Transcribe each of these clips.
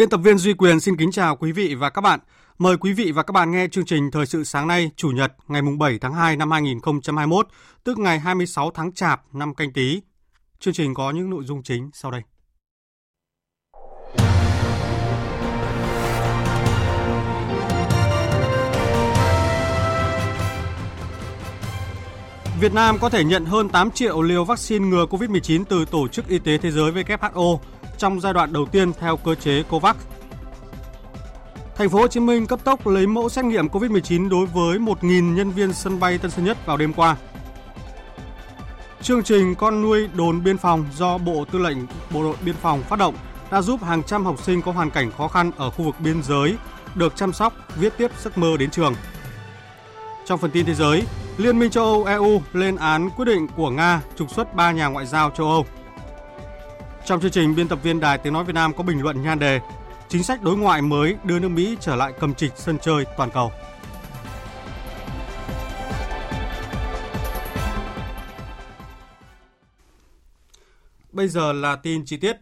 Biên tập viên Duy Quyền xin kính chào quý vị và các bạn. Mời quý vị và các bạn nghe chương trình Thời sự sáng nay, Chủ nhật, ngày 7 tháng 2 năm 2021, tức ngày 26 tháng Chạp năm canh tí. Chương trình có những nội dung chính sau đây. Việt Nam có thể nhận hơn 8 triệu liều vaccine ngừa COVID-19 từ Tổ chức Y tế Thế giới WHO trong giai đoạn đầu tiên theo cơ chế COVAX. Thành phố Hồ Chí Minh cấp tốc lấy mẫu xét nghiệm COVID-19 đối với 1.000 nhân viên sân bay Tân Sơn Nhất vào đêm qua. Chương trình con nuôi đồn biên phòng do Bộ Tư lệnh Bộ đội Biên phòng phát động đã giúp hàng trăm học sinh có hoàn cảnh khó khăn ở khu vực biên giới được chăm sóc, viết tiếp giấc mơ đến trường. Trong phần tin thế giới, Liên minh châu Âu EU lên án quyết định của Nga trục xuất 3 nhà ngoại giao châu Âu. Trong chương trình, biên tập viên Đài Tiếng Nói Việt Nam có bình luận nhan đề Chính sách đối ngoại mới đưa nước Mỹ trở lại cầm trịch sân chơi toàn cầu. Bây giờ là tin chi tiết.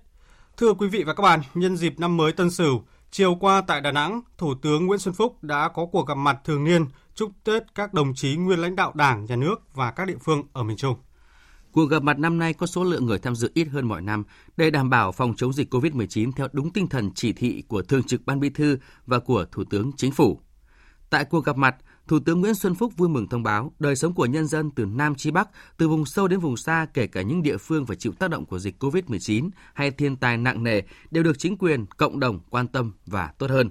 Thưa quý vị và các bạn, nhân dịp năm mới Tân Sửu, chiều qua tại Đà Nẵng, Thủ tướng Nguyễn Xuân Phúc đã có cuộc gặp mặt thường niên chúc Tết các đồng chí nguyên lãnh đạo Đảng, Nhà nước và các địa phương ở miền Trung. Cuộc gặp mặt năm nay có số lượng người tham dự ít hơn mọi năm để đảm bảo phòng chống dịch COVID-19 theo đúng tinh thần chỉ thị của Thường trực Ban Bí thư và của Thủ tướng Chính phủ. Tại cuộc gặp mặt, Thủ tướng Nguyễn Xuân Phúc vui mừng thông báo đời sống của nhân dân từ Nam chí Bắc, từ vùng sâu đến vùng xa, kể cả những địa phương phải chịu tác động của dịch COVID-19 hay thiên tai nặng nề đều được chính quyền, cộng đồng quan tâm và tốt hơn.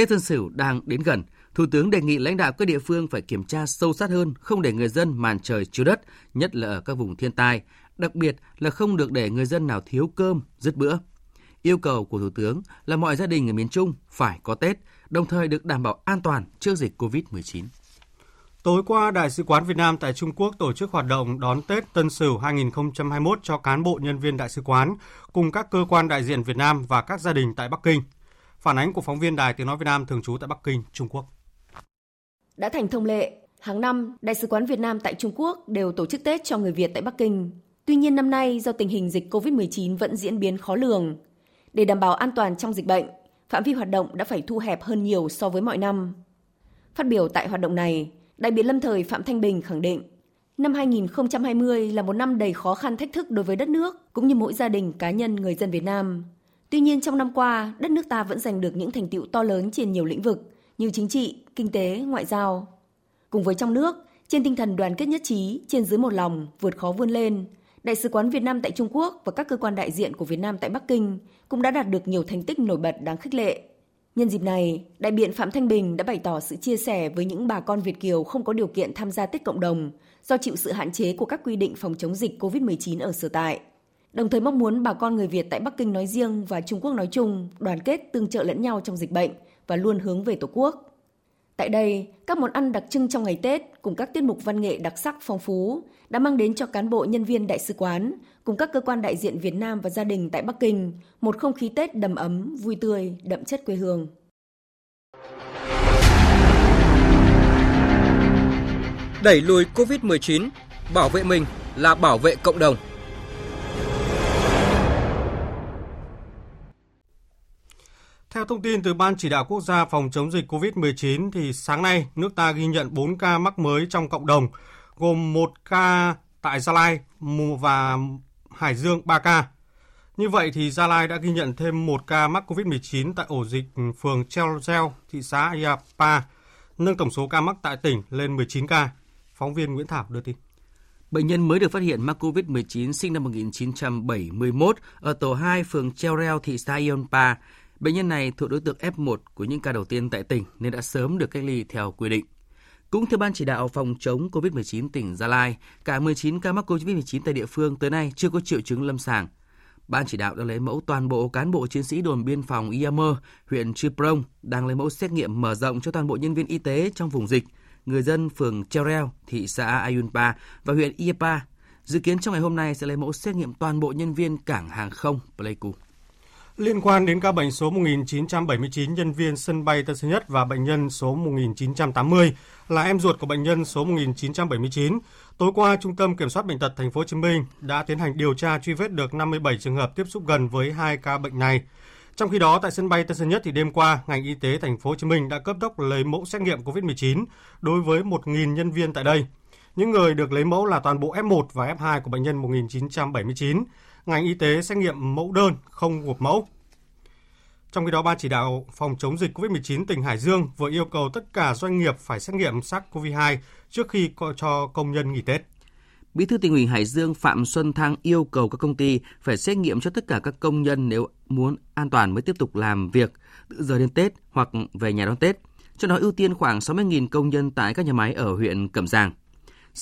Tết Tân Sửu đang đến gần, Thủ tướng đề nghị lãnh đạo các địa phương phải kiểm tra sâu sát hơn, không để người dân màn trời chiếu đất, nhất là ở các vùng thiên tai, đặc biệt là không được để người dân nào thiếu cơm, dứt bữa. Yêu cầu của Thủ tướng là mọi gia đình ở miền Trung phải có Tết, đồng thời được đảm bảo an toàn trước dịch COVID-19. Tối qua, Đại sứ quán Việt Nam tại Trung Quốc tổ chức hoạt động đón Tết Tân Sửu 2021 cho cán bộ nhân viên đại sứ quán cùng các cơ quan đại diện Việt Nam và các gia đình tại Bắc Kinh. Phản ánh của phóng viên Đài Tiếng Nói Việt Nam thường trú tại Bắc Kinh, Trung Quốc. Đã thành thông lệ, hàng năm Đại sứ quán Việt Nam tại Trung Quốc đều tổ chức Tết cho người Việt tại Bắc Kinh. Tuy nhiên năm nay do tình hình dịch COVID-19 vẫn diễn biến khó lường, để đảm bảo an toàn trong dịch bệnh, phạm vi hoạt động đã phải thu hẹp hơn nhiều so với mọi năm. Phát biểu tại hoạt động này, đại biện lâm thời Phạm Thanh Bình khẳng định, năm 2020 là một năm đầy khó khăn thách thức đối với đất nước cũng như mỗi gia đình cá nhân người dân Việt Nam. Tuy nhiên trong năm qua, đất nước ta vẫn giành được những thành tiệu to lớn trên nhiều lĩnh vực như chính trị, kinh tế, ngoại giao. Cùng với trong nước, trên tinh thần đoàn kết nhất trí, trên dưới một lòng, vượt khó vươn lên, Đại sứ quán Việt Nam tại Trung Quốc và các cơ quan đại diện của Việt Nam tại Bắc Kinh cũng đã đạt được nhiều thành tích nổi bật đáng khích lệ. Nhân dịp này, đại biện Phạm Thanh Bình đã bày tỏ sự chia sẻ với những bà con Việt Kiều không có điều kiện tham gia Tết cộng đồng do chịu sự hạn chế của các quy định phòng chống dịch COVID-19 ở sở tại. Đồng thời mong muốn bà con người Việt tại Bắc Kinh nói riêng và Trung Quốc nói chung đoàn kết tương trợ lẫn nhau trong dịch bệnh và luôn hướng về Tổ quốc. Tại đây, các món ăn đặc trưng trong ngày Tết cùng các tiết mục văn nghệ đặc sắc phong phú đã mang đến cho cán bộ nhân viên đại sứ quán cùng các cơ quan đại diện Việt Nam và gia đình tại Bắc Kinh một không khí Tết đầm ấm, vui tươi, đậm chất quê hương. Đẩy lùi COVID-19, bảo vệ mình là bảo vệ cộng đồng. Theo thông tin từ Ban Chỉ đạo Quốc gia phòng chống dịch COVID-19 thì sáng nay nước ta ghi nhận 4 ca mắc mới trong cộng đồng, gồm 1 ca tại Gia Lai và Hải Dương 3 ca. Như vậy thì Gia Lai đã ghi nhận thêm 1 ca mắc COVID-19 tại ổ dịch phường Treo Reo, thị xã Yapa, nâng tổng số ca mắc tại tỉnh lên 19 ca. Phóng viên Nguyễn Thảo đưa tin. Bệnh nhân mới được phát hiện mắc COVID-19 sinh năm 1971 ở tổ 2 phường Treo Reo, thị xã Yonpa. Bệnh nhân này thuộc đối tượng F1 của những ca đầu tiên tại tỉnh nên đã sớm được cách ly theo quy định. Cũng theo Ban chỉ đạo phòng chống COVID-19 tỉnh Gia Lai, cả 19 ca mắc COVID-19 tại địa phương tới nay chưa có triệu chứng lâm sàng. Ban chỉ đạo đã lấy mẫu toàn bộ cán bộ chiến sĩ đồn biên phòng iamer huyện Chư Prong, đang lấy mẫu xét nghiệm mở rộng cho toàn bộ nhân viên y tế trong vùng dịch, người dân phường Chereo, thị xã Ayunpa và huyện Iapa. Dự kiến trong ngày hôm nay sẽ lấy mẫu xét nghiệm toàn bộ nhân viên cảng hàng không Pleiku. Liên quan đến ca bệnh số 1979 nhân viên sân bay Tân Sơn Nhất và bệnh nhân số 1980 là em ruột của bệnh nhân số 1979, tối qua Trung tâm Kiểm soát bệnh tật Thành phố Hồ Chí Minh đã tiến hành điều tra truy vết được 57 trường hợp tiếp xúc gần với hai ca bệnh này. Trong khi đó, tại sân bay Tân Sơn Nhất thì đêm qua, ngành y tế Thành phố Hồ Chí Minh đã cấp tốc lấy mẫu xét nghiệm COVID-19 đối với 1.000 nhân viên tại đây. Những người được lấy mẫu là toàn bộ F1 và F2 của bệnh nhân 1979 ngành y tế xét nghiệm mẫu đơn, không gộp mẫu. Trong khi đó, Ban chỉ đạo phòng chống dịch COVID-19 tỉnh Hải Dương vừa yêu cầu tất cả doanh nghiệp phải xét nghiệm SARS-CoV-2 trước khi cho công nhân nghỉ Tết. Bí thư tỉnh ủy Hải Dương Phạm Xuân Thăng yêu cầu các công ty phải xét nghiệm cho tất cả các công nhân nếu muốn an toàn mới tiếp tục làm việc từ giờ đến Tết hoặc về nhà đón Tết. Cho đó ưu tiên khoảng 60.000 công nhân tại các nhà máy ở huyện Cẩm Giàng.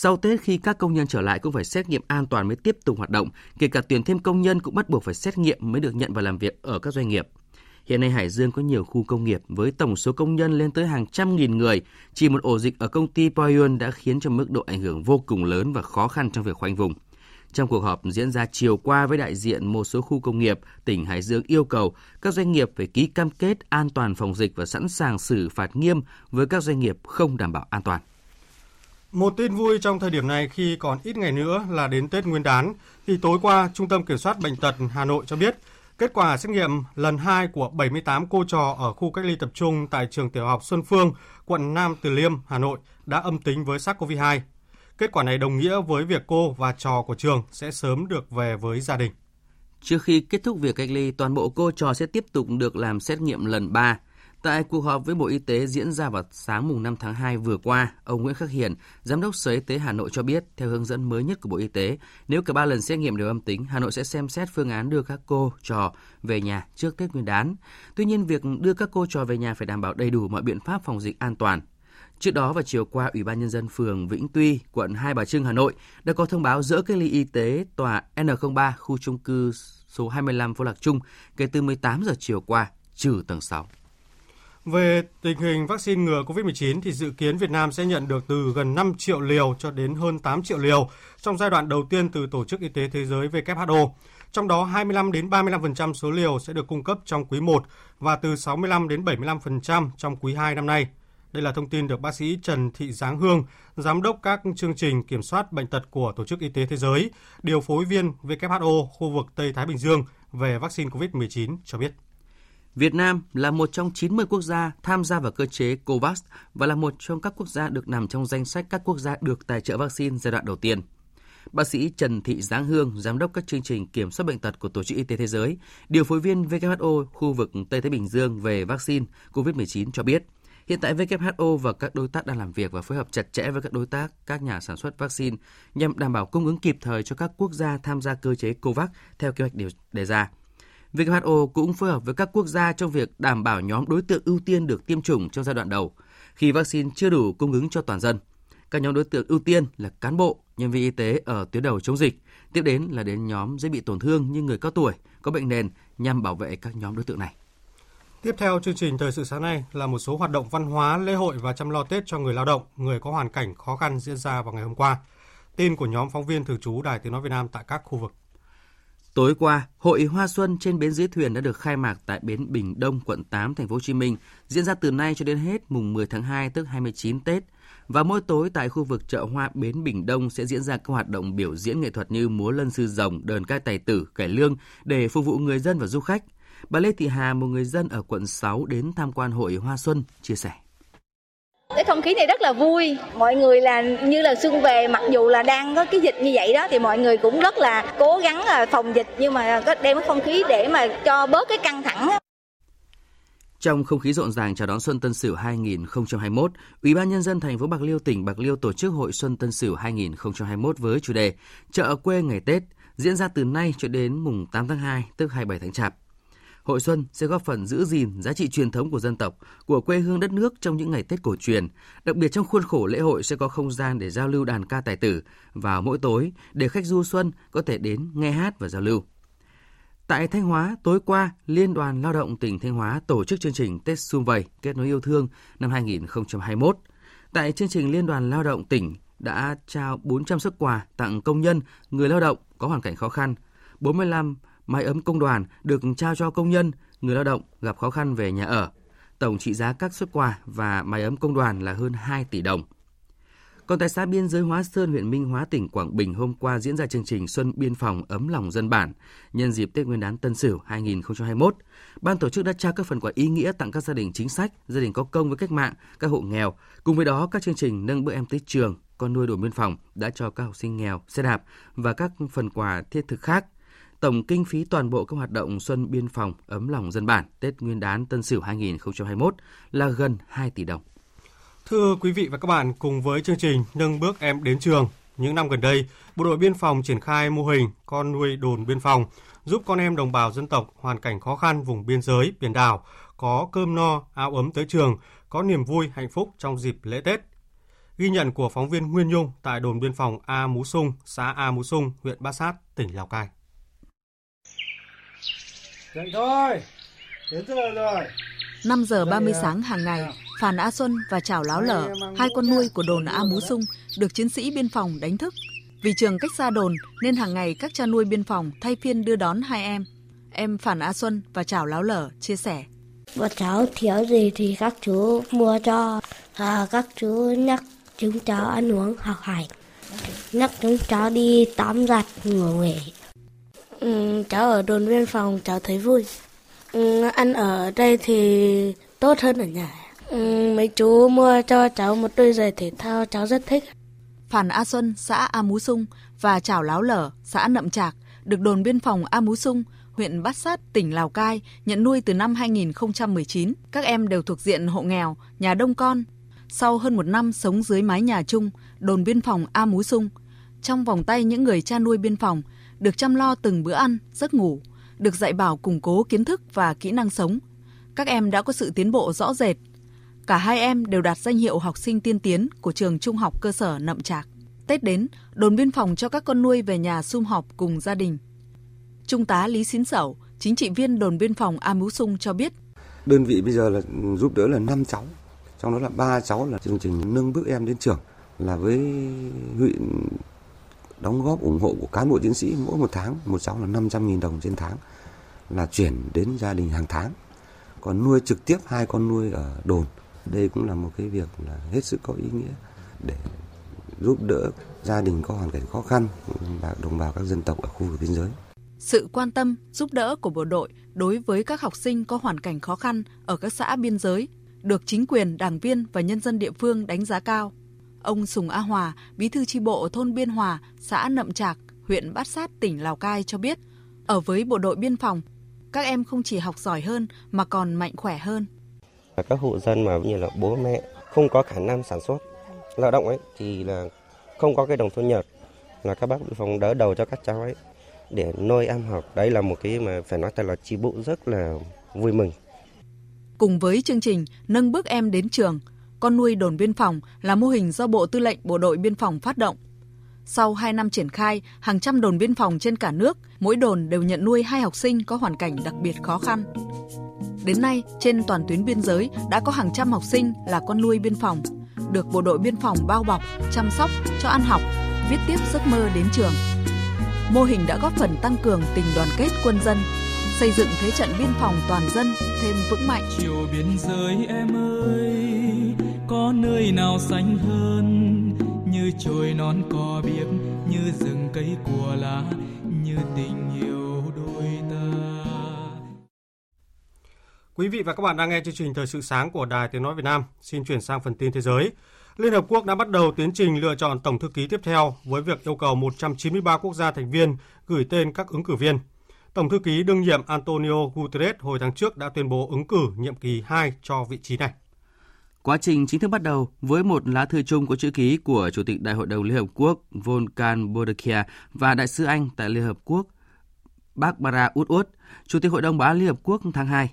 Sau Tết khi các công nhân trở lại cũng phải xét nghiệm an toàn mới tiếp tục hoạt động, kể cả tuyển thêm công nhân cũng bắt buộc phải xét nghiệm mới được nhận vào làm việc ở các doanh nghiệp. Hiện nay Hải Dương có nhiều khu công nghiệp với tổng số công nhân lên tới hàng trăm nghìn người. Chỉ một ổ dịch ở công ty Poyun đã khiến cho mức độ ảnh hưởng vô cùng lớn và khó khăn trong việc khoanh vùng. Trong cuộc họp diễn ra chiều qua với đại diện một số khu công nghiệp, tỉnh Hải Dương yêu cầu các doanh nghiệp phải ký cam kết an toàn phòng dịch và sẵn sàng xử phạt nghiêm với các doanh nghiệp không đảm bảo an toàn. Một tin vui trong thời điểm này khi còn ít ngày nữa là đến Tết Nguyên đán, thì tối qua Trung tâm Kiểm soát Bệnh tật Hà Nội cho biết kết quả xét nghiệm lần 2 của 78 cô trò ở khu cách ly tập trung tại trường tiểu học Xuân Phương, quận Nam Từ Liêm, Hà Nội đã âm tính với SARS-CoV-2. Kết quả này đồng nghĩa với việc cô và trò của trường sẽ sớm được về với gia đình. Trước khi kết thúc việc cách ly, toàn bộ cô trò sẽ tiếp tục được làm xét nghiệm lần 3 Tại cuộc họp với Bộ Y tế diễn ra vào sáng mùng 5 tháng 2 vừa qua, ông Nguyễn Khắc Hiển, Giám đốc Sở Y tế Hà Nội cho biết, theo hướng dẫn mới nhất của Bộ Y tế, nếu cả ba lần xét nghiệm đều âm tính, Hà Nội sẽ xem xét phương án đưa các cô trò về nhà trước Tết Nguyên đán. Tuy nhiên, việc đưa các cô trò về nhà phải đảm bảo đầy đủ mọi biện pháp phòng dịch an toàn. Trước đó vào chiều qua, Ủy ban Nhân dân phường Vĩnh Tuy, quận Hai Bà Trưng, Hà Nội đã có thông báo dỡ cách ly y tế tòa N03 khu trung cư số 25 phố Lạc Trung kể từ 18 giờ chiều qua, trừ tầng 6. Về tình hình vaccine ngừa COVID-19 thì dự kiến Việt Nam sẽ nhận được từ gần 5 triệu liều cho đến hơn 8 triệu liều trong giai đoạn đầu tiên từ Tổ chức Y tế Thế giới WHO. Trong đó 25 đến 35% số liều sẽ được cung cấp trong quý 1 và từ 65 đến 75% trong quý 2 năm nay. Đây là thông tin được bác sĩ Trần Thị Giáng Hương, giám đốc các chương trình kiểm soát bệnh tật của Tổ chức Y tế Thế giới, điều phối viên WHO khu vực Tây Thái Bình Dương về vaccine COVID-19 cho biết. Việt Nam là một trong 90 quốc gia tham gia vào cơ chế COVAX và là một trong các quốc gia được nằm trong danh sách các quốc gia được tài trợ vaccine giai đoạn đầu tiên. Bác sĩ Trần Thị Giáng Hương, giám đốc các chương trình kiểm soát bệnh tật của Tổ chức Y tế Thế giới, điều phối viên WHO khu vực Tây Thái Bình Dương về vaccine COVID-19 cho biết, hiện tại WHO và các đối tác đang làm việc và phối hợp chặt chẽ với các đối tác, các nhà sản xuất vaccine nhằm đảm bảo cung ứng kịp thời cho các quốc gia tham gia cơ chế COVAX theo kế hoạch đề ra. WHO cũng phối hợp với các quốc gia trong việc đảm bảo nhóm đối tượng ưu tiên được tiêm chủng trong giai đoạn đầu, khi vaccine chưa đủ cung ứng cho toàn dân. Các nhóm đối tượng ưu tiên là cán bộ, nhân viên y tế ở tuyến đầu chống dịch, tiếp đến là đến nhóm dễ bị tổn thương như người cao tuổi, có bệnh nền nhằm bảo vệ các nhóm đối tượng này. Tiếp theo chương trình thời sự sáng nay là một số hoạt động văn hóa, lễ hội và chăm lo Tết cho người lao động, người có hoàn cảnh khó khăn diễn ra vào ngày hôm qua. Tin của nhóm phóng viên thường trú Đài Tiếng nói Việt Nam tại các khu vực. Tối qua, Hội Hoa Xuân trên bến dưới thuyền đã được khai mạc tại bến Bình Đông, quận 8, thành phố Hồ Chí Minh, diễn ra từ nay cho đến hết mùng 10 tháng 2 tức 29 Tết. Và mỗi tối tại khu vực chợ hoa bến Bình Đông sẽ diễn ra các hoạt động biểu diễn nghệ thuật như múa lân sư rồng, đờn ca tài tử, cải lương để phục vụ người dân và du khách. Bà Lê Thị Hà, một người dân ở quận 6 đến tham quan Hội Hoa Xuân, chia sẻ. Cái không khí này rất là vui, mọi người là như là xuân về mặc dù là đang có cái dịch như vậy đó thì mọi người cũng rất là cố gắng là phòng dịch nhưng mà có đem cái không khí để mà cho bớt cái căng thẳng. Trong không khí rộn ràng chào đón Xuân Tân Sửu 2021, Ủy ban nhân dân thành phố Bạc Liêu tỉnh Bạc Liêu tổ chức Hội Xuân Tân Sửu 2021 với chủ đề Chợ quê ngày Tết diễn ra từ nay cho đến mùng 8 tháng 2 tức 27 tháng Chạp. Hội Xuân sẽ góp phần giữ gìn giá trị truyền thống của dân tộc, của quê hương đất nước trong những ngày Tết cổ truyền. Đặc biệt trong khuôn khổ lễ hội sẽ có không gian để giao lưu đàn ca tài tử vào mỗi tối để khách du xuân có thể đến nghe hát và giao lưu. Tại Thanh Hóa, tối qua, Liên đoàn Lao động tỉnh Thanh Hóa tổ chức chương trình Tết Xung Vầy kết nối yêu thương năm 2021. Tại chương trình Liên đoàn Lao động tỉnh đã trao 400 xuất quà tặng công nhân, người lao động có hoàn cảnh khó khăn, 45 mái ấm công đoàn được trao cho công nhân, người lao động gặp khó khăn về nhà ở. Tổng trị giá các xuất quà và mái ấm công đoàn là hơn 2 tỷ đồng. Còn tại xã biên giới Hóa Sơn, huyện Minh Hóa, tỉnh Quảng Bình hôm qua diễn ra chương trình Xuân Biên phòng ấm lòng dân bản nhân dịp Tết Nguyên đán Tân Sửu 2021. Ban tổ chức đã trao các phần quà ý nghĩa tặng các gia đình chính sách, gia đình có công với cách mạng, các hộ nghèo. Cùng với đó, các chương trình nâng bữa em tới trường, con nuôi đồn biên phòng đã cho các học sinh nghèo xe đạp và các phần quà thiết thực khác. Tổng kinh phí toàn bộ các hoạt động Xuân Biên phòng ấm lòng dân bản Tết Nguyên đán Tân Sửu 2021 là gần 2 tỷ đồng. Thưa quý vị và các bạn, cùng với chương trình Nâng bước em đến trường, những năm gần đây, Bộ đội Biên phòng triển khai mô hình con nuôi đồn biên phòng, giúp con em đồng bào dân tộc hoàn cảnh khó khăn vùng biên giới, biển đảo, có cơm no, áo ấm tới trường, có niềm vui, hạnh phúc trong dịp lễ Tết. Ghi nhận của phóng viên Nguyên Nhung tại đồn biên phòng A Mú Sung, xã A Mú Sung, huyện Bát Sát, tỉnh Lào Cai. Dậy thôi, đến giờ rồi. 5 giờ 30 sáng hàng ngày, Phàn A Xuân và Chảo Láo Lở, hai con nuôi của đồn A Mú Sung, được chiến sĩ biên phòng đánh thức. Vì trường cách xa đồn nên hàng ngày các cha nuôi biên phòng thay phiên đưa đón hai em. Em Phàn A Xuân và Chảo Láo Lở chia sẻ. Bọn cháu thiếu gì thì các chú mua cho, à, các chú nhắc chúng cháu ăn uống học hành, nhắc chúng cháu đi tắm giặt ngủ nghỉ. Ừ, cháu ở đồn biên phòng cháu thấy vui. Ừ, ăn ở đây thì tốt hơn ở nhà. Ừ, mấy chú mua cho cháu một đôi giày thể thao cháu rất thích. phản A Xuân, xã A Mú Sung và Chảo Láo Lở, xã Nậm Trạc được đồn biên phòng A Mú Sung, huyện Bát Sát, tỉnh Lào Cai nhận nuôi từ năm 2019. Các em đều thuộc diện hộ nghèo, nhà đông con. Sau hơn một năm sống dưới mái nhà chung, đồn biên phòng A Mú Sung, trong vòng tay những người cha nuôi biên phòng, được chăm lo từng bữa ăn, giấc ngủ, được dạy bảo củng cố kiến thức và kỹ năng sống. Các em đã có sự tiến bộ rõ rệt. Cả hai em đều đạt danh hiệu học sinh tiên tiến của trường trung học cơ sở Nậm Trạc. Tết đến, đồn biên phòng cho các con nuôi về nhà sum họp cùng gia đình. Trung tá Lý Xín Sẩu, chính trị viên đồn biên phòng A Mú Sung cho biết. Đơn vị bây giờ là giúp đỡ là 5 cháu, trong đó là ba cháu là chương trình nâng bước em đến trường là với huyện đóng góp ủng hộ của cán bộ chiến sĩ mỗi một tháng một cháu là 500.000 đồng trên tháng là chuyển đến gia đình hàng tháng còn nuôi trực tiếp hai con nuôi ở đồn đây cũng là một cái việc là hết sức có ý nghĩa để giúp đỡ gia đình có hoàn cảnh khó khăn và đồng bào các dân tộc ở khu vực biên giới. Sự quan tâm, giúp đỡ của bộ đội đối với các học sinh có hoàn cảnh khó khăn ở các xã biên giới được chính quyền, đảng viên và nhân dân địa phương đánh giá cao. Ông Sùng A Hòa, bí thư chi bộ thôn Biên Hòa, xã Nậm Trạc, huyện Bát Sát, tỉnh Lào Cai cho biết, ở với bộ đội biên phòng, các em không chỉ học giỏi hơn mà còn mạnh khỏe hơn. Các hộ dân mà như là bố mẹ không có khả năng sản xuất lao động ấy thì là không có cái đồng thu nhập là các bác biên phòng đỡ đầu cho các cháu ấy để nuôi em học. Đấy là một cái mà phải nói thật là chi bộ rất là vui mừng. Cùng với chương trình nâng bước em đến trường, con nuôi đồn biên phòng là mô hình do Bộ Tư lệnh Bộ đội Biên phòng phát động. Sau 2 năm triển khai, hàng trăm đồn biên phòng trên cả nước, mỗi đồn đều nhận nuôi hai học sinh có hoàn cảnh đặc biệt khó khăn. Đến nay, trên toàn tuyến biên giới đã có hàng trăm học sinh là con nuôi biên phòng, được bộ đội biên phòng bao bọc, chăm sóc, cho ăn học, viết tiếp giấc mơ đến trường. Mô hình đã góp phần tăng cường tình đoàn kết quân dân, xây dựng thế trận biên phòng toàn dân thêm vững mạnh. Chiều biên giới em ơi, có nơi nào xanh hơn như chồi non cò biếc, như rừng cây của lá, như tình yêu đôi ta Quý vị và các bạn đang nghe chương trình Thời sự sáng của Đài Tiếng Nói Việt Nam. Xin chuyển sang phần tin thế giới. Liên Hợp Quốc đã bắt đầu tiến trình lựa chọn Tổng thư ký tiếp theo với việc yêu cầu 193 quốc gia thành viên gửi tên các ứng cử viên. Tổng thư ký đương nhiệm Antonio Guterres hồi tháng trước đã tuyên bố ứng cử nhiệm kỳ 2 cho vị trí này. Quá trình chính thức bắt đầu với một lá thư chung có chữ ký của Chủ tịch Đại hội đồng Liên Hợp Quốc Volkan Bodekia và Đại sứ Anh tại Liên Hợp Quốc Barbara Woodward, Chủ tịch Hội đồng Bảo an Liên Hợp Quốc tháng 2.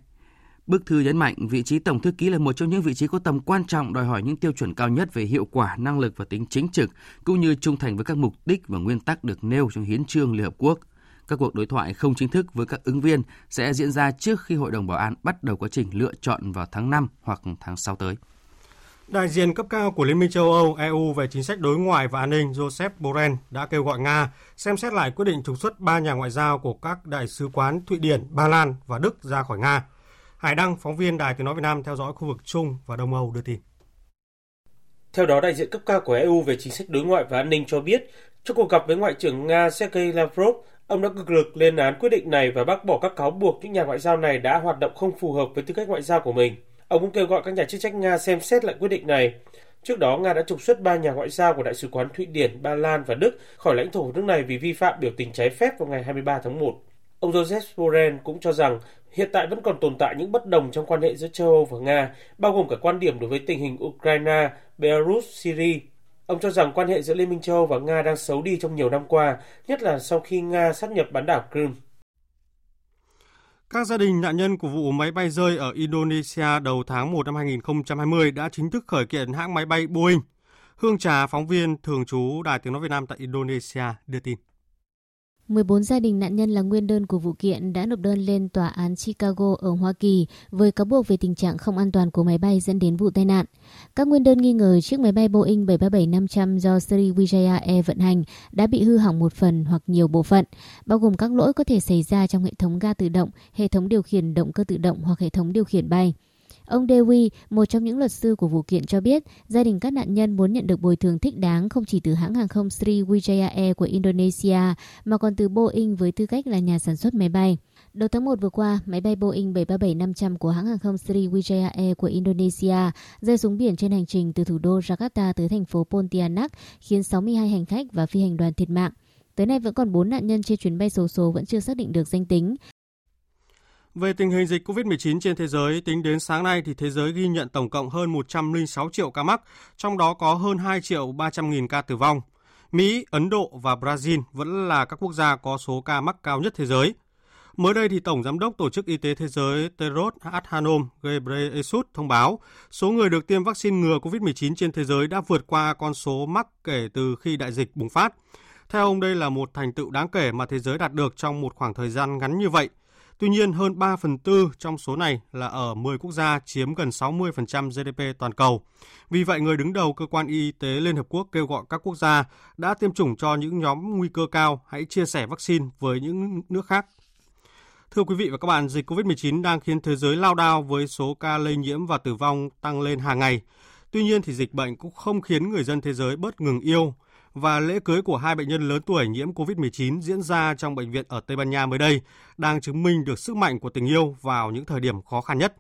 Bức thư nhấn mạnh vị trí Tổng thư ký là một trong những vị trí có tầm quan trọng đòi hỏi những tiêu chuẩn cao nhất về hiệu quả, năng lực và tính chính trực, cũng như trung thành với các mục đích và nguyên tắc được nêu trong Hiến trương Liên Hợp Quốc. Các cuộc đối thoại không chính thức với các ứng viên sẽ diễn ra trước khi Hội đồng Bảo an bắt đầu quá trình lựa chọn vào tháng 5 hoặc tháng 6 tới. Đại diện cấp cao của Liên minh châu Âu EU về chính sách đối ngoại và an ninh Joseph Borrell đã kêu gọi Nga xem xét lại quyết định trục xuất ba nhà ngoại giao của các đại sứ quán Thụy Điển, Ba Lan và Đức ra khỏi Nga. Hải Đăng, phóng viên Đài Tiếng Nói Việt Nam theo dõi khu vực Trung và Đông Âu đưa tin. Theo đó, đại diện cấp cao của EU về chính sách đối ngoại và an ninh cho biết, trong cuộc gặp với Ngoại trưởng Nga Sergei Lavrov, ông đã cực lực lên án quyết định này và bác bỏ các cáo buộc những nhà ngoại giao này đã hoạt động không phù hợp với tư cách ngoại giao của mình. Ông cũng kêu gọi các nhà chức trách Nga xem xét lại quyết định này. Trước đó, Nga đã trục xuất ba nhà ngoại giao của Đại sứ quán Thụy Điển, Ba Lan và Đức khỏi lãnh thổ của nước này vì vi phạm biểu tình trái phép vào ngày 23 tháng 1. Ông Joseph Borrell cũng cho rằng hiện tại vẫn còn tồn tại những bất đồng trong quan hệ giữa châu Âu và Nga, bao gồm cả quan điểm đối với tình hình Ukraine, Belarus, Syria. Ông cho rằng quan hệ giữa Liên minh châu Âu và Nga đang xấu đi trong nhiều năm qua, nhất là sau khi Nga sát nhập bán đảo Crimea. Các gia đình nạn nhân của vụ máy bay rơi ở Indonesia đầu tháng 1 năm 2020 đã chính thức khởi kiện hãng máy bay Boeing. Hương Trà, phóng viên thường trú Đài Tiếng Nói Việt Nam tại Indonesia, đưa tin. 14 gia đình nạn nhân là nguyên đơn của vụ kiện đã nộp đơn lên tòa án Chicago ở Hoa Kỳ với cáo buộc về tình trạng không an toàn của máy bay dẫn đến vụ tai nạn. Các nguyên đơn nghi ngờ chiếc máy bay Boeing 737-500 do Sriwijaya Air vận hành đã bị hư hỏng một phần hoặc nhiều bộ phận, bao gồm các lỗi có thể xảy ra trong hệ thống ga tự động, hệ thống điều khiển động cơ tự động hoặc hệ thống điều khiển bay. Ông Dewi, một trong những luật sư của vụ kiện cho biết, gia đình các nạn nhân muốn nhận được bồi thường thích đáng không chỉ từ hãng hàng không Sriwijaya Air của Indonesia mà còn từ Boeing với tư cách là nhà sản xuất máy bay. Đầu tháng 1 vừa qua, máy bay Boeing 737-500 của hãng hàng không Sriwijaya Air của Indonesia rơi xuống biển trên hành trình từ thủ đô Jakarta tới thành phố Pontianak, khiến 62 hành khách và phi hành đoàn thiệt mạng. Tới nay vẫn còn 4 nạn nhân trên chuyến bay số số vẫn chưa xác định được danh tính. Về tình hình dịch COVID-19 trên thế giới, tính đến sáng nay thì thế giới ghi nhận tổng cộng hơn 106 triệu ca mắc, trong đó có hơn 2 triệu 300 nghìn ca tử vong. Mỹ, Ấn Độ và Brazil vẫn là các quốc gia có số ca mắc cao nhất thế giới. Mới đây thì Tổng Giám đốc Tổ chức Y tế Thế giới Tedros Adhanom Ghebreyesus thông báo số người được tiêm vaccine ngừa COVID-19 trên thế giới đã vượt qua con số mắc kể từ khi đại dịch bùng phát. Theo ông, đây là một thành tựu đáng kể mà thế giới đạt được trong một khoảng thời gian ngắn như vậy – Tuy nhiên, hơn 3 phần tư trong số này là ở 10 quốc gia chiếm gần 60% GDP toàn cầu. Vì vậy, người đứng đầu cơ quan y tế Liên Hợp Quốc kêu gọi các quốc gia đã tiêm chủng cho những nhóm nguy cơ cao hãy chia sẻ vaccine với những nước khác. Thưa quý vị và các bạn, dịch COVID-19 đang khiến thế giới lao đao với số ca lây nhiễm và tử vong tăng lên hàng ngày. Tuy nhiên thì dịch bệnh cũng không khiến người dân thế giới bớt ngừng yêu và lễ cưới của hai bệnh nhân lớn tuổi nhiễm COVID-19 diễn ra trong bệnh viện ở Tây Ban Nha mới đây đang chứng minh được sức mạnh của tình yêu vào những thời điểm khó khăn nhất.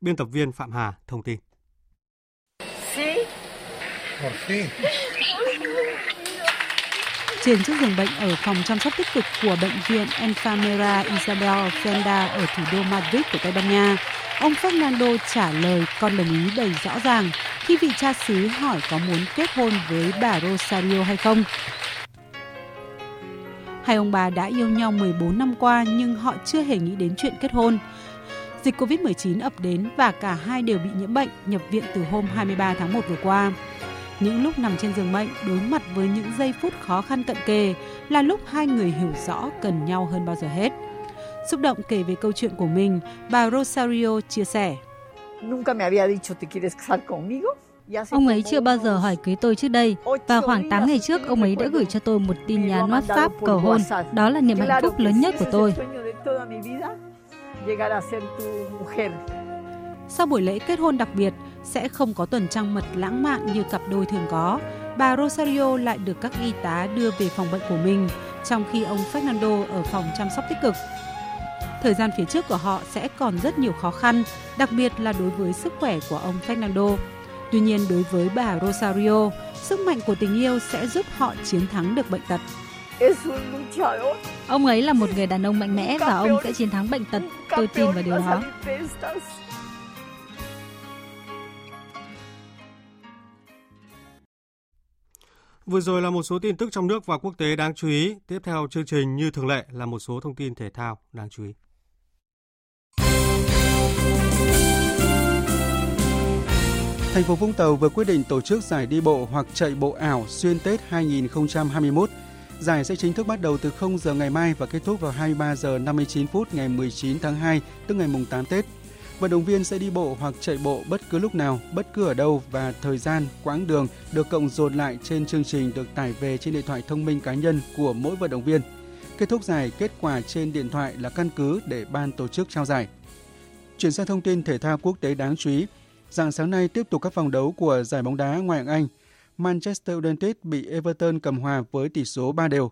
Biên tập viên Phạm Hà thông tin. Trên chiếc giường bệnh ở phòng chăm sóc tích cực của bệnh viện Enfermera Isabel Fenda ở thủ đô Madrid của Tây Ban Nha, ông Fernando trả lời con đồng ý đầy rõ ràng khi vị cha xứ hỏi có muốn kết hôn với bà Rosario hay không. Hai ông bà đã yêu nhau 14 năm qua nhưng họ chưa hề nghĩ đến chuyện kết hôn. Dịch Covid-19 ập đến và cả hai đều bị nhiễm bệnh, nhập viện từ hôm 23 tháng 1 vừa qua. Những lúc nằm trên giường bệnh đối mặt với những giây phút khó khăn cận kề là lúc hai người hiểu rõ cần nhau hơn bao giờ hết. Xúc động kể về câu chuyện của mình, bà Rosario chia sẻ. Ông ấy chưa bao giờ hỏi cưới tôi trước đây và khoảng 8 ngày trước ông ấy đã gửi cho tôi một tin nhắn WhatsApp cầu hôn. Đó là niềm hạnh phúc lớn nhất của tôi. Sau buổi lễ kết hôn đặc biệt, sẽ không có tuần trăng mật lãng mạn như cặp đôi thường có. Bà Rosario lại được các y tá đưa về phòng bệnh của mình, trong khi ông Fernando ở phòng chăm sóc tích cực. Thời gian phía trước của họ sẽ còn rất nhiều khó khăn, đặc biệt là đối với sức khỏe của ông Fernando. Tuy nhiên đối với bà Rosario, sức mạnh của tình yêu sẽ giúp họ chiến thắng được bệnh tật. Ông ấy là một người đàn ông mạnh mẽ và ông sẽ chiến thắng bệnh tật. Tôi tin vào điều đó. Vừa rồi là một số tin tức trong nước và quốc tế đáng chú ý. Tiếp theo chương trình như thường lệ là một số thông tin thể thao đáng chú ý. Thành phố Vũng Tàu vừa quyết định tổ chức giải đi bộ hoặc chạy bộ ảo xuyên Tết 2021. Giải sẽ chính thức bắt đầu từ 0 giờ ngày mai và kết thúc vào 23 giờ 59 phút ngày 19 tháng 2, tức ngày mùng 8 Tết. Vận động viên sẽ đi bộ hoặc chạy bộ bất cứ lúc nào, bất cứ ở đâu và thời gian, quãng đường được cộng dồn lại trên chương trình được tải về trên điện thoại thông minh cá nhân của mỗi vận động viên. Kết thúc giải, kết quả trên điện thoại là căn cứ để ban tổ chức trao giải. Chuyển sang thông tin thể thao quốc tế đáng chú ý. Dạng sáng nay tiếp tục các vòng đấu của giải bóng đá ngoại hạng Anh. Manchester United bị Everton cầm hòa với tỷ số 3 đều.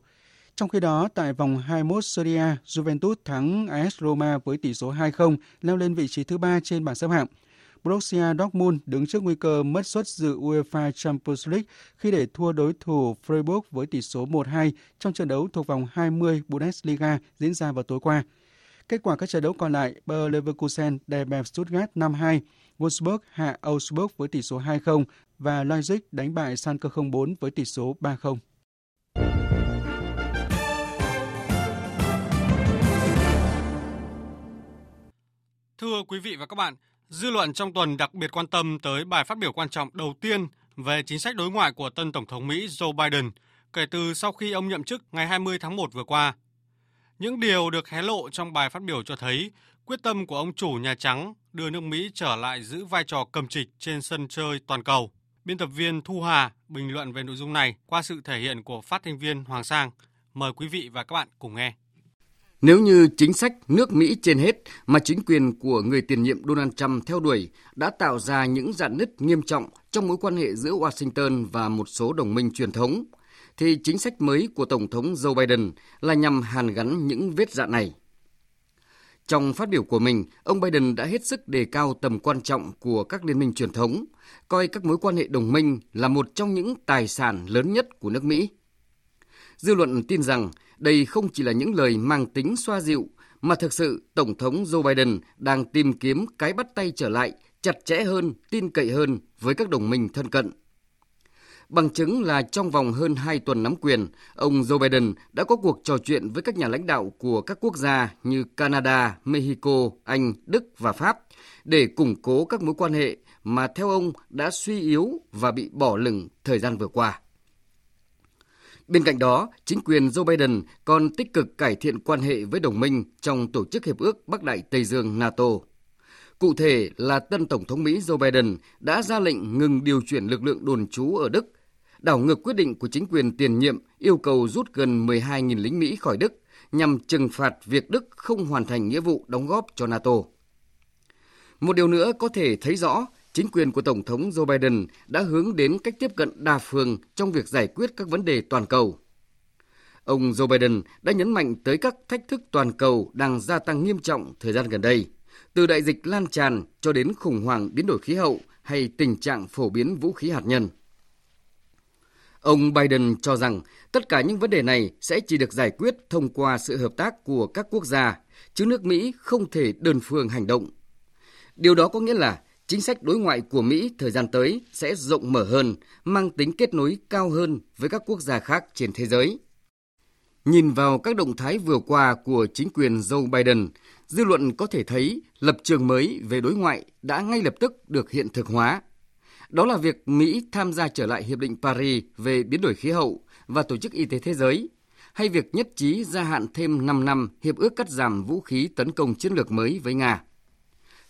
Trong khi đó, tại vòng 21 Serie A, Juventus thắng AS Roma với tỷ số 2-0, leo lên vị trí thứ ba trên bảng xếp hạng. Borussia Dortmund đứng trước nguy cơ mất suất dự UEFA Champions League khi để thua đối thủ Freiburg với tỷ số 1-2 trong trận đấu thuộc vòng 20 Bundesliga diễn ra vào tối qua. Kết quả các trận đấu còn lại, Bayer Leverkusen đè bẹp Stuttgart 5-2, Wolfsburg hạ Augsburg với tỷ số 2-0 và Leipzig đánh bại Schalke 04 với tỷ số 3-0. Thưa quý vị và các bạn, dư luận trong tuần đặc biệt quan tâm tới bài phát biểu quan trọng đầu tiên về chính sách đối ngoại của tân Tổng thống Mỹ Joe Biden kể từ sau khi ông nhậm chức ngày 20 tháng 1 vừa qua. Những điều được hé lộ trong bài phát biểu cho thấy quyết tâm của ông chủ Nhà Trắng đưa nước Mỹ trở lại giữ vai trò cầm trịch trên sân chơi toàn cầu. Biên tập viên Thu Hà bình luận về nội dung này qua sự thể hiện của phát thanh viên Hoàng Sang. Mời quý vị và các bạn cùng nghe. Nếu như chính sách nước Mỹ trên hết mà chính quyền của người tiền nhiệm Donald Trump theo đuổi đã tạo ra những dạn nứt nghiêm trọng trong mối quan hệ giữa Washington và một số đồng minh truyền thống, thì chính sách mới của Tổng thống Joe Biden là nhằm hàn gắn những vết dạn này. Trong phát biểu của mình, ông Biden đã hết sức đề cao tầm quan trọng của các liên minh truyền thống, coi các mối quan hệ đồng minh là một trong những tài sản lớn nhất của nước Mỹ. Dư luận tin rằng đây không chỉ là những lời mang tính xoa dịu, mà thực sự Tổng thống Joe Biden đang tìm kiếm cái bắt tay trở lại chặt chẽ hơn, tin cậy hơn với các đồng minh thân cận. Bằng chứng là trong vòng hơn 2 tuần nắm quyền, ông Joe Biden đã có cuộc trò chuyện với các nhà lãnh đạo của các quốc gia như Canada, Mexico, Anh, Đức và Pháp để củng cố các mối quan hệ mà theo ông đã suy yếu và bị bỏ lửng thời gian vừa qua. Bên cạnh đó, chính quyền Joe Biden còn tích cực cải thiện quan hệ với đồng minh trong Tổ chức Hiệp ước Bắc Đại Tây Dương NATO. Cụ thể là tân Tổng thống Mỹ Joe Biden đã ra lệnh ngừng điều chuyển lực lượng đồn trú ở Đức, đảo ngược quyết định của chính quyền tiền nhiệm yêu cầu rút gần 12.000 lính Mỹ khỏi Đức nhằm trừng phạt việc Đức không hoàn thành nghĩa vụ đóng góp cho NATO. Một điều nữa có thể thấy rõ chính quyền của Tổng thống Joe Biden đã hướng đến cách tiếp cận đa phương trong việc giải quyết các vấn đề toàn cầu. Ông Joe Biden đã nhấn mạnh tới các thách thức toàn cầu đang gia tăng nghiêm trọng thời gian gần đây, từ đại dịch lan tràn cho đến khủng hoảng biến đổi khí hậu hay tình trạng phổ biến vũ khí hạt nhân. Ông Biden cho rằng tất cả những vấn đề này sẽ chỉ được giải quyết thông qua sự hợp tác của các quốc gia, chứ nước Mỹ không thể đơn phương hành động. Điều đó có nghĩa là chính sách đối ngoại của Mỹ thời gian tới sẽ rộng mở hơn, mang tính kết nối cao hơn với các quốc gia khác trên thế giới. Nhìn vào các động thái vừa qua của chính quyền Joe Biden, dư luận có thể thấy lập trường mới về đối ngoại đã ngay lập tức được hiện thực hóa. Đó là việc Mỹ tham gia trở lại Hiệp định Paris về biến đổi khí hậu và Tổ chức Y tế Thế giới, hay việc nhất trí gia hạn thêm 5 năm Hiệp ước cắt giảm vũ khí tấn công chiến lược mới với Nga.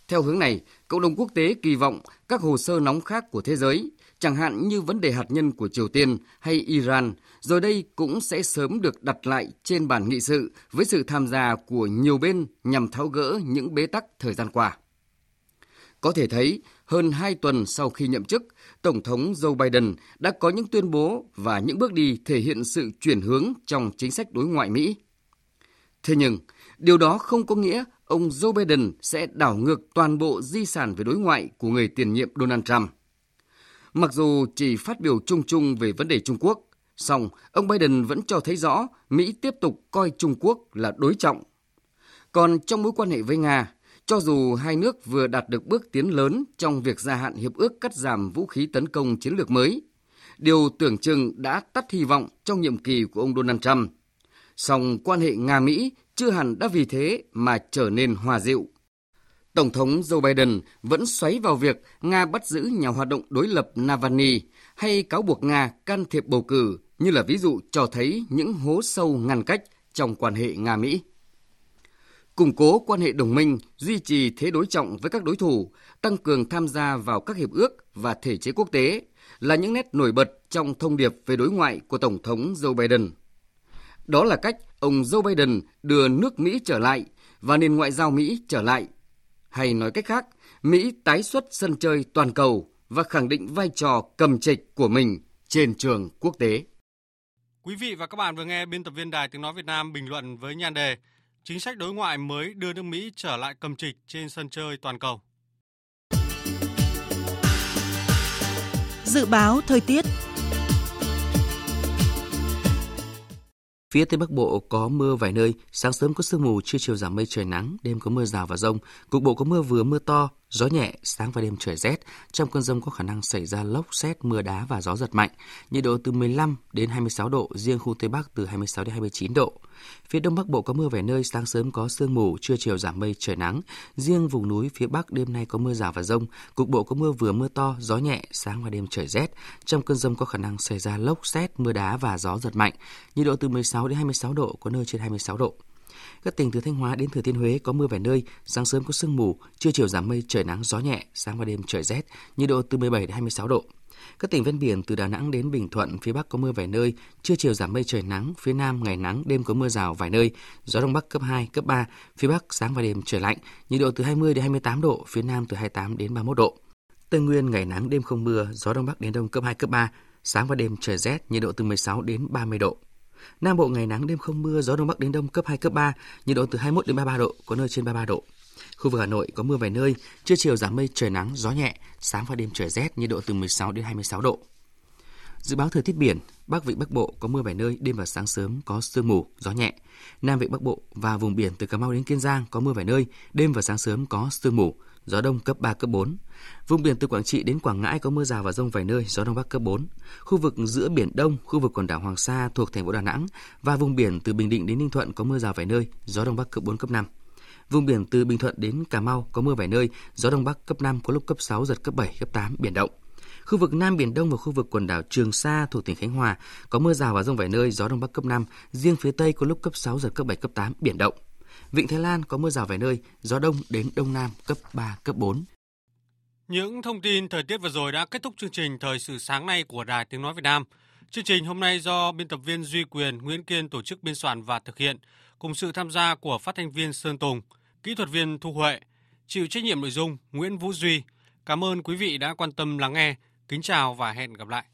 Theo hướng này, cộng đồng quốc tế kỳ vọng các hồ sơ nóng khác của thế giới, chẳng hạn như vấn đề hạt nhân của Triều Tiên hay Iran, rồi đây cũng sẽ sớm được đặt lại trên bàn nghị sự với sự tham gia của nhiều bên nhằm tháo gỡ những bế tắc thời gian qua. Có thể thấy, hơn 2 tuần sau khi nhậm chức, Tổng thống Joe Biden đã có những tuyên bố và những bước đi thể hiện sự chuyển hướng trong chính sách đối ngoại Mỹ. Thế nhưng, điều đó không có nghĩa ông Joe Biden sẽ đảo ngược toàn bộ di sản về đối ngoại của người tiền nhiệm Donald Trump. Mặc dù chỉ phát biểu chung chung về vấn đề Trung Quốc, Song, ông Biden vẫn cho thấy rõ Mỹ tiếp tục coi Trung Quốc là đối trọng. Còn trong mối quan hệ với Nga, cho dù hai nước vừa đạt được bước tiến lớn trong việc gia hạn hiệp ước cắt giảm vũ khí tấn công chiến lược mới, điều tưởng chừng đã tắt hy vọng trong nhiệm kỳ của ông Donald Trump. Song quan hệ Nga-Mỹ chưa hẳn đã vì thế mà trở nên hòa dịu. Tổng thống Joe Biden vẫn xoáy vào việc Nga bắt giữ nhà hoạt động đối lập Navalny hay cáo buộc Nga can thiệp bầu cử như là ví dụ cho thấy những hố sâu ngăn cách trong quan hệ Nga-Mỹ. Củng cố quan hệ đồng minh, duy trì thế đối trọng với các đối thủ, tăng cường tham gia vào các hiệp ước và thể chế quốc tế là những nét nổi bật trong thông điệp về đối ngoại của Tổng thống Joe Biden. Đó là cách ông Joe Biden đưa nước Mỹ trở lại và nền ngoại giao Mỹ trở lại. Hay nói cách khác, Mỹ tái xuất sân chơi toàn cầu và khẳng định vai trò cầm trịch của mình trên trường quốc tế. Quý vị và các bạn vừa nghe biên tập viên Đài Tiếng Nói Việt Nam bình luận với nhan đề Chính sách đối ngoại mới đưa nước Mỹ trở lại cầm trịch trên sân chơi toàn cầu. Dự báo thời tiết Phía Tây Bắc Bộ có mưa vài nơi, sáng sớm có sương mù, trưa chiều giảm mây trời nắng, đêm có mưa rào và rông. Cục bộ có mưa vừa mưa to, gió nhẹ, sáng và đêm trời rét. Trong cơn rông có khả năng xảy ra lốc, xét, mưa đá và gió giật mạnh. Nhiệt độ từ 15 đến 26 độ, riêng khu Tây Bắc từ 26 đến 29 độ. Phía Đông Bắc Bộ có mưa vài nơi, sáng sớm có sương mù, trưa chiều giảm mây trời nắng. Riêng vùng núi phía Bắc đêm nay có mưa rào và rông. Cục bộ có mưa vừa mưa to, gió nhẹ, sáng và đêm trời rét. Trong cơn rông có khả năng xảy ra lốc, xét, mưa đá và gió giật mạnh. Nhiệt độ từ 16 đến 26 độ, có nơi trên 26 độ. Các tỉnh từ Thanh Hóa đến Thừa Thiên Huế có mưa vài nơi, sáng sớm có sương mù, trưa chiều giảm mây, trời nắng gió nhẹ, sáng và đêm trời rét, nhiệt độ từ 17 đến 26 độ. Các tỉnh ven biển từ Đà Nẵng đến Bình Thuận, phía Bắc có mưa vài nơi, trưa chiều giảm mây trời nắng, phía Nam ngày nắng, đêm có mưa rào vài nơi, gió Đông Bắc cấp 2, cấp 3, phía Bắc sáng và đêm trời lạnh, nhiệt độ từ 20 đến 28 độ, phía Nam từ 28 đến 31 độ. Tây Nguyên ngày nắng, đêm không mưa, gió Đông Bắc đến Đông cấp 2, cấp 3, sáng và đêm trời rét, nhiệt độ từ 16 đến 30 độ. Nam Bộ ngày nắng đêm không mưa, gió đông bắc đến đông cấp 2 cấp 3, nhiệt độ từ 21 đến 33 độ, có nơi trên 33 độ. Khu vực Hà Nội có mưa vài nơi, trưa chiều giảm mây trời nắng, gió nhẹ, sáng và đêm trời rét, nhiệt độ từ 16 đến 26 độ. Dự báo thời tiết biển, Bắc Vịnh Bắc Bộ có mưa vài nơi, đêm và sáng sớm có sương mù, gió nhẹ. Nam Vịnh Bắc Bộ và vùng biển từ Cà Mau đến Kiên Giang có mưa vài nơi, đêm và sáng sớm có sương mù, gió đông cấp 3, cấp 4. Vùng biển từ Quảng Trị đến Quảng Ngãi có mưa rào và rông vài nơi, gió đông bắc cấp 4. Khu vực giữa biển Đông, khu vực quần đảo Hoàng Sa thuộc thành phố Đà Nẵng và vùng biển từ Bình Định đến Ninh Thuận có mưa rào vài nơi, gió đông bắc cấp 4, cấp 5. Vùng biển từ Bình Thuận đến Cà Mau có mưa vài nơi, gió đông bắc cấp 5 có lúc cấp 6 giật cấp 7, cấp 8 biển động. Khu vực Nam Biển Đông và khu vực quần đảo Trường Sa thuộc tỉnh Khánh Hòa có mưa rào và rông vài nơi, gió đông bắc cấp 5, riêng phía Tây có lúc cấp 6 giật cấp 7, cấp 8 biển động. Vịnh Thái Lan có mưa rào vài nơi, gió đông đến đông nam cấp 3, cấp 4. Những thông tin thời tiết vừa rồi đã kết thúc chương trình Thời sự sáng nay của Đài Tiếng Nói Việt Nam. Chương trình hôm nay do biên tập viên Duy Quyền, Nguyễn Kiên tổ chức biên soạn và thực hiện, cùng sự tham gia của phát thanh viên Sơn Tùng, kỹ thuật viên Thu Huệ, chịu trách nhiệm nội dung Nguyễn Vũ Duy. Cảm ơn quý vị đã quan tâm lắng nghe. Kính chào và hẹn gặp lại.